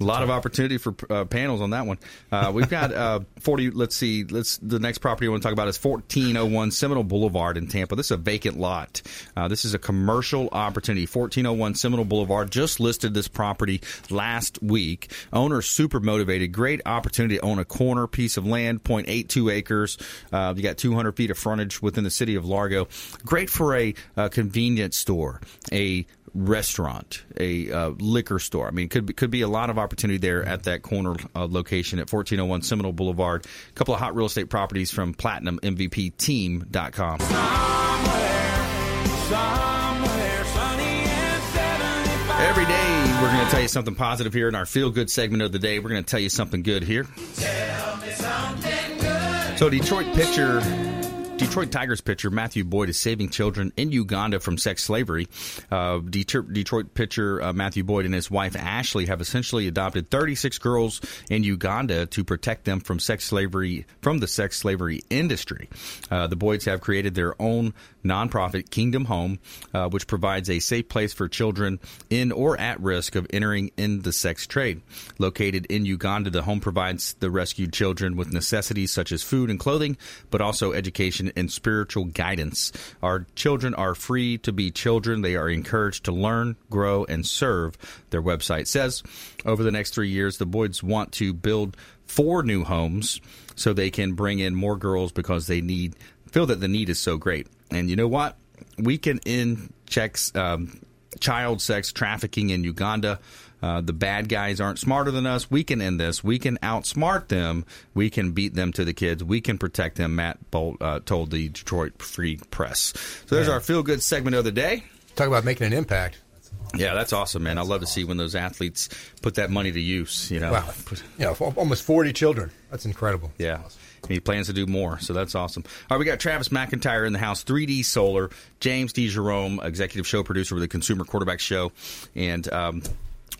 a lot of opportunity for uh, panels on that one. Uh, we've got uh, forty. Let's see. Let's the next property I want to talk about is fourteen oh one Seminole Boulevard in Tampa. This is a vacant lot. Uh, this is a commercial opportunity. Fourteen oh one Seminole Boulevard just listed this property last week. Owner super motivated. Great opportunity to own a corner piece of land, 0.82 acres. Uh, you got two hundred feet of frontage within the city of Largo. Great for a, uh convenience store. A restaurant, a uh, liquor store. I mean, could be, could be a lot of opportunity there at that corner uh, location at 1401 Seminole Boulevard. A couple of hot real estate properties from PlatinumMVPTeam.com. Somewhere and Every day, we're going to tell you something positive here in our feel good segment of the day. We're going to tell you something good here. Something good. So, Detroit pitcher. Detroit Tigers pitcher Matthew Boyd is saving children in Uganda from sex slavery. Uh, Detroit, Detroit pitcher uh, Matthew Boyd and his wife Ashley have essentially adopted 36 girls in Uganda to protect them from sex slavery from the sex slavery industry. Uh, the Boyds have created their own nonprofit Kingdom Home, uh, which provides a safe place for children in or at risk of entering in the sex trade. Located in Uganda, the home provides the rescued children with necessities such as food and clothing, but also education and spiritual guidance. Our children are free to be children. They are encouraged to learn, grow, and serve, their website says. Over the next three years, the Boyds want to build four new homes so they can bring in more girls because they need feel that the need is so great. And you know what? We can end checks um, child sex trafficking in Uganda. Uh, the bad guys aren't smarter than us. We can end this. We can outsmart them. We can beat them to the kids. We can protect them. Matt Bolt uh, told the Detroit Free Press. So there's Yeah. our feel good segment of the day. Talk about making an impact. Yeah, that's awesome, man. I love to see when those athletes put that money to use. You know, Wow. Yeah, almost 40 children. That's incredible. Yeah. And he plans to do more, so that's awesome. All right, we got Travis McIntire in the house, 3D Solar, James D. Jerome, executive show producer with the Consumer Quarterback Show. And um,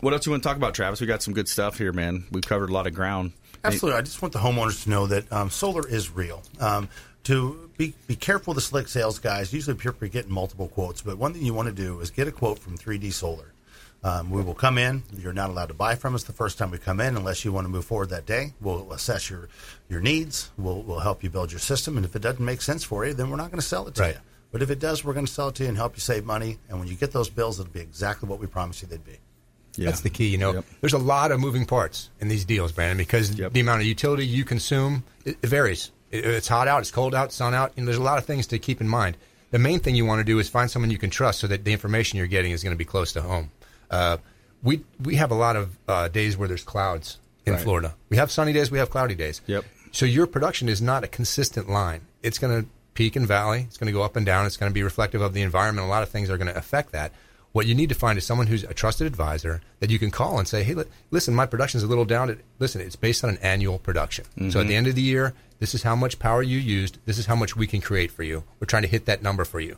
what else you want to talk about, Travis? We got some good stuff here, man. We've covered a lot of ground. Absolutely. I just want the homeowners to know that um, solar is real. Um, to be, be careful with the slick sales guys. Usually people are getting multiple quotes, but one thing you want to do is get a quote from 3D Solar. Um, we will come in. You're not allowed to buy from us the first time we come in unless you want to move forward that day. We'll assess your, your needs. We'll, we'll help you build your system. And if it doesn't make sense for you, then we're not going to sell it to Right. you. But if it does, we're going to sell it to you and help you save money. And when you get those bills, it'll be exactly what we promised you they'd be. Yeah. That's the key. You know, there's a lot of moving parts in these deals, Brandon, because the amount of utility you consume it, it varies. It, it's hot out, it's cold out, sun out, and there's a lot of things to keep in mind. The main thing you want to do is find someone you can trust, so that the information you're getting is going to be close to home. Uh, we we have a lot of uh, days where there's clouds in Right. Florida. We have sunny days, we have cloudy days. Yep. So your production is not a consistent line. It's going to peak and valley. It's going to go up and down. It's going to be reflective of the environment. A lot of things are going to affect that. What you need to find is someone who's a trusted advisor that you can call and say, "Hey, li- listen, my production's a little down. Listen, it's based on an annual production. So at the end of the year, this is how much power you used. This is how much we can create for you. We're trying to hit that number for you."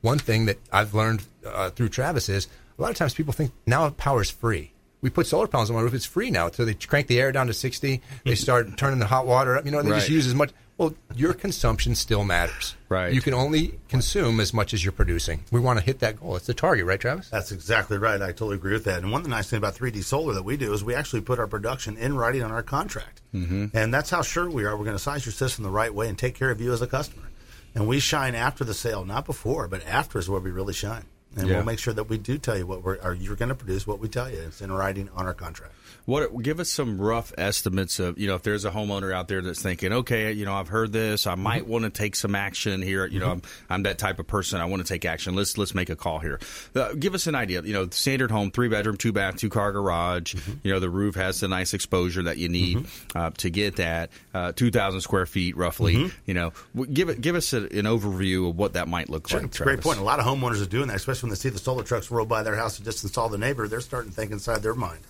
One thing that I've learned uh, through Travis is a lot of times people think now power is free. We put solar panels on my roof; it's free now. So they crank the air down to sixty. They start turning the hot water up. You know, they just use as much. Well, your consumption still matters. Right. You can only consume as much as you're producing. We want to hit that goal. It's the target, right, Travis? That's exactly right. I totally agree with that. And one of the nice things about 3D Solar that we do is we actually put our production in writing on our contract. Mm-hmm. And that's how sure we are. We're going to size your system the right way and take care of you as a customer. And we shine after the sale, not before, but after is where we really shine. And Yeah. we'll make sure that we do tell you what we're, or you're going to produce what we tell you. It's in writing on our contract. What give us some rough estimates of you know if there's a homeowner out there that's thinking okay you know I've heard this. I might want to take some action here. You know I'm, I'm that type of person. I want to take action. Let's let's make a call here. Uh, give us an idea. You know standard home three bedroom two bath two car garage. You know the roof has the nice exposure that you need uh, to get that uh, 2,000 square feet roughly Mhm. you know. Give it give us a, an overview of what that might look Sure, like it's a great point. A lot of homeowners are doing that, especially when they see the solar trucks roll by their house and just install the neighbor. They're starting to think inside their mind.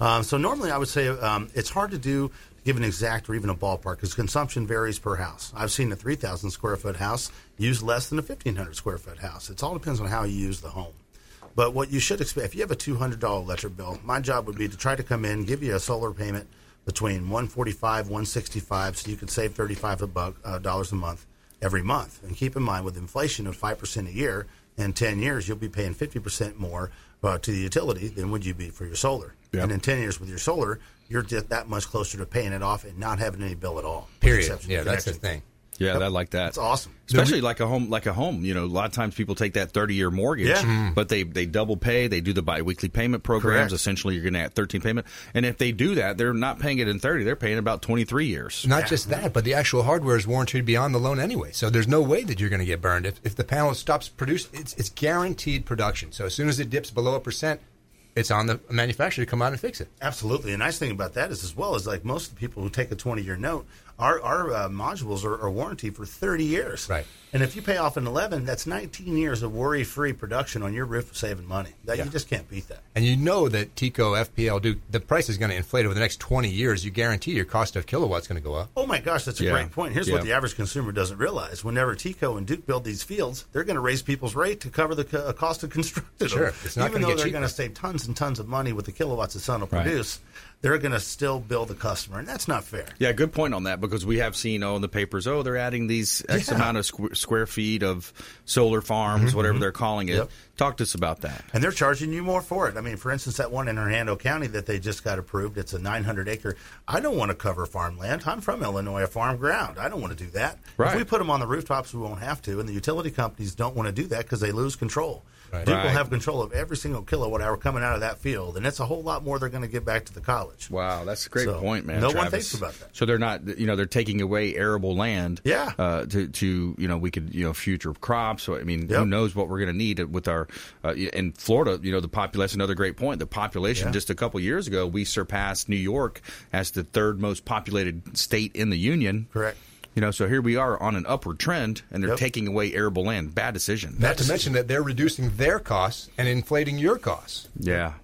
Um, so normally, I would say um, it's hard to do to give an exact or even a ballpark because consumption varies per house. I've seen a 3,000 square foot house use less than a 1,500 square foot house. It all depends on how you use the home. But what you should expect, if you have a $200 electric bill, my job would be to try to come in, give you a solar payment between 145 165 so you can save 35 a buck, uh, dollars a month every month. And keep in mind, with inflation of 5% a year, in 10 years, you'll be paying 50% more uh, to the utility than would you be for your solar. Yep. And in 10 years with your solar, you're just that much closer to paying it off and not having any bill at all. Period. Yeah, that's the thing. Yeah, I like that. That's awesome. Especially like a home, like a home. You know, a lot of times people take that thirty-year mortgage, Yeah. Mhm. but they they double pay. They do the biweekly payment programs. Correct. Essentially, you're going to have thirteen payment, and if they do that, they're not paying it in thirty. They're paying about twenty-three years. Not just that, but the actual hardware is warranted beyond the loan anyway. So there's no way that you're going to get burned. If, if the panel stops producing, it's, it's guaranteed production. So as soon as it dips below a percent, it's on the manufacturer to come out and fix it. Absolutely. The nice thing about that is, as well, is like most of the people who take a 20 year note our our uh, modules are, are warranty for 30 years. Right. And if you pay off in 11, that's 19 years of worry-free production on your roof, saving money. That Yeah. you just can't beat that. And you know that TECO FPL do the price is going to inflate over the next 20 years. You guarantee your cost of kilowatts going to go up. Oh my gosh, that's a Yeah. great point. Here's Yeah. what the average consumer doesn't realize: whenever TECO and Duke build these fields, they're going to raise people's rate to cover the co- uh, cost of constructing Sure. them. It's not Even gonna though get they're going to save tons and tons of money with the kilowatts the sun will Right. produce, they're going to still bill the customer, and that's not fair. Yeah, good point on that because we have seen oh in the papers oh they're adding these X Yeah. amount of squ- square feet of solar farms, Mhm, whatever they're calling it. Yep. Talk to us about that. And they're charging you more for it. I mean, for instance, that one in Hernando County that they just got approved, it's a 900 acre. I don't want to cover farmland. I'm from Illinois, a farm ground. I don't want to do that. Right. If we put them on the rooftops, we won't have to. And the utility companies don't want to do that because they lose control. Right. Duke Right. will have control of every single kilowatt hour coming out of that field, and it's a whole lot more they're going to give back to the college. Wow, that's a great So, point, man. No one thinks about that. So they're not, you know, they're taking away arable land. Yeah. Uh, to to you know, we could you know future crops. So I mean, Yep. who knows what we're going to need with our uh, in Florida. You know, the population. Another great point. The population Yeah. just a couple years ago, we surpassed New York as the third most populated state in the union. Correct. You know, so here we are on an upward trend, and they're Yep. taking away arable land. Bad decision. Not to mention that they're reducing their costs and inflating your costs. Yeah.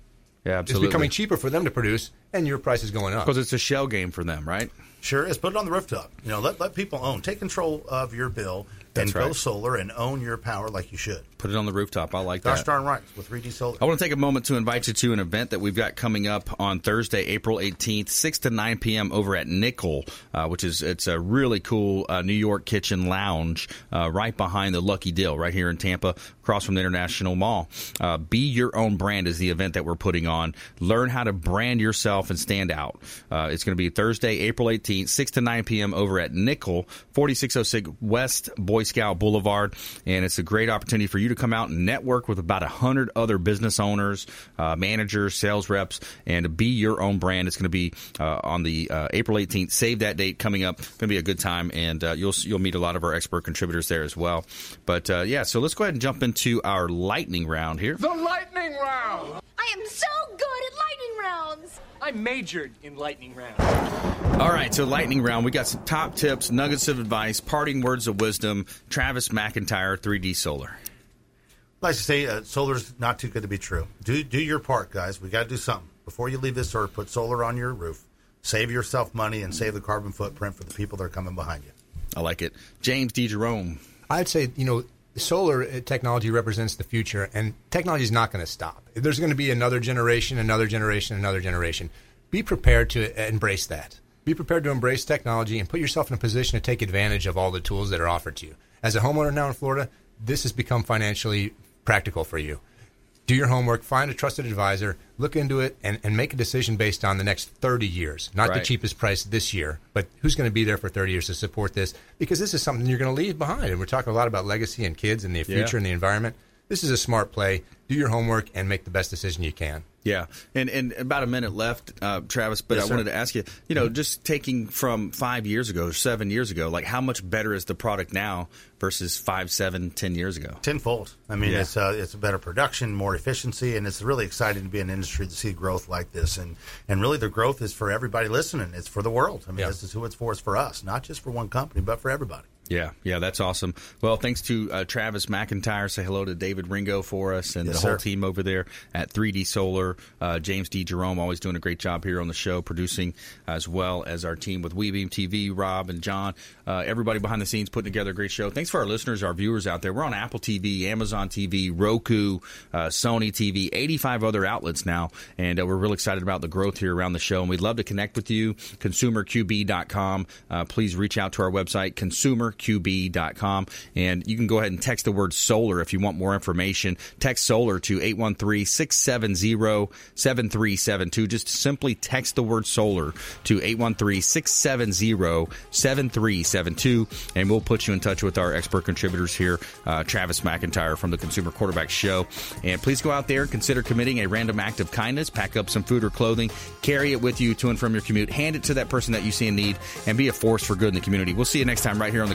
Yeah, absolutely. It's becoming cheaper for them to produce, and your price is going up. because it's a shell game for them, right? Sure is. Put it on the rooftop. You know, let, let people own. Take control of your bill That's and go solar and own your power like you should. Put it on the rooftop. I like Gosh that. darn right with 3D Solar. I want to take a moment to invite you to an event that we've got coming up on Thursday, April 18th, 6 to 9 p.m. over at Nickel, uh, which is it's a really cool uh, New York kitchen lounge uh, right behind the Lucky Dill, right here in Tampa, across from the International Mall. Uh, Be Your Own Brand is the event that we're putting on. Learn how to brand yourself and stand out. Uh, it's going to be Thursday, April 18th, 6 to 9 p.m. over at Nickel, 4606 West Boy Scout Boulevard. And it's a great opportunity for you to come out and network with about 100 other business owners, uh, managers, sales reps, and be your own brand. It's going to be uh, on the uh, April 18th. Save that date coming up. Going to be a good time, and uh, you'll you'll meet a lot of our expert contributors there as well. But uh, yeah, so let's go ahead and jump into our lightning round here. The lightning round! I am so good at lightning rounds. I majored in lightning round. All right, so lightning round. We got some top tips, nuggets of advice, parting words of wisdom. Travis McIntire, 3D Solar. Like to say, uh, solar's not too good to be true. Do do your part, guys. We got to do something before you leave this earth. Put solar on your roof. Save yourself money and save the carbon footprint for the people that are coming behind you. I like it. James D. Jerome. I'd say, you know, solar uh, technology represents the future, and technology is not going to stop. There's going to be another generation, another generation, another generation. Be prepared to embrace that. Be prepared to embrace technology and put yourself in a position to take advantage of all the tools that are offered to you. As a homeowner now in Florida, this has become financially practical for you. Do your homework, find a trusted advisor, look into it, and, and make a decision based on the next 30 years. Not the cheapest price this year, but who's going to be there for 30 years to support this? Because this is something you're going to leave behind. And we're talking a lot about legacy and kids and the Yeah. future and the environment. This is a smart play. Do your homework and make the best decision you can. Yeah, and and about a minute left, uh, Travis. But Yes, I wanted to ask you, you know, just taking from five years ago, or seven years ago, like how much better is the product now versus five, seven, ten years ago? Tenfold. I mean, Yeah. it's uh, it's better production, more efficiency, and it's really exciting to be in an industry to see growth like this. And and really, the growth is for everybody listening. It's for the world. I mean, Yeah. this is who it's for. It's for us, not just for one company, but for everybody. Yeah, yeah, that's awesome. Well, thanks to uh, Travis McIntire. Say hello to David Ringo for us and Yes, the whole sir. team over there at 3D Solar. Uh, James D. Jerome always doing a great job here on the show, producing as well as our team with WeBeam TV, Rob and John. Uh, everybody behind the scenes putting together a great show. Thanks for our listeners, our viewers out there. We're on Apple TV, Amazon TV, Roku, uh, Sony TV, 85 other outlets now, and uh, we're real excited about the growth here around the show. And we'd love to connect with you. ConsumerQB.com. Uh, please reach out to our website, ConsumerQB.com, and you can go ahead and text the word solar if you want more information. Text solar to 813 670 7372. Just simply text the word solar to 813 670 7372, and we'll put you in touch with our expert contributors here, uh, Travis McIntire from the Consumer Quarterback Show. And please go out there and consider committing a random act of kindness. Pack up some food or clothing, carry it with you to and from your commute, hand it to that person that you see in need, and be a force for good in the community. We'll see you next time right here on the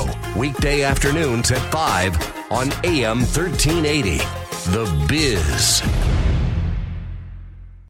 Show, weekday afternoons at 5 on AM 1380. The Biz.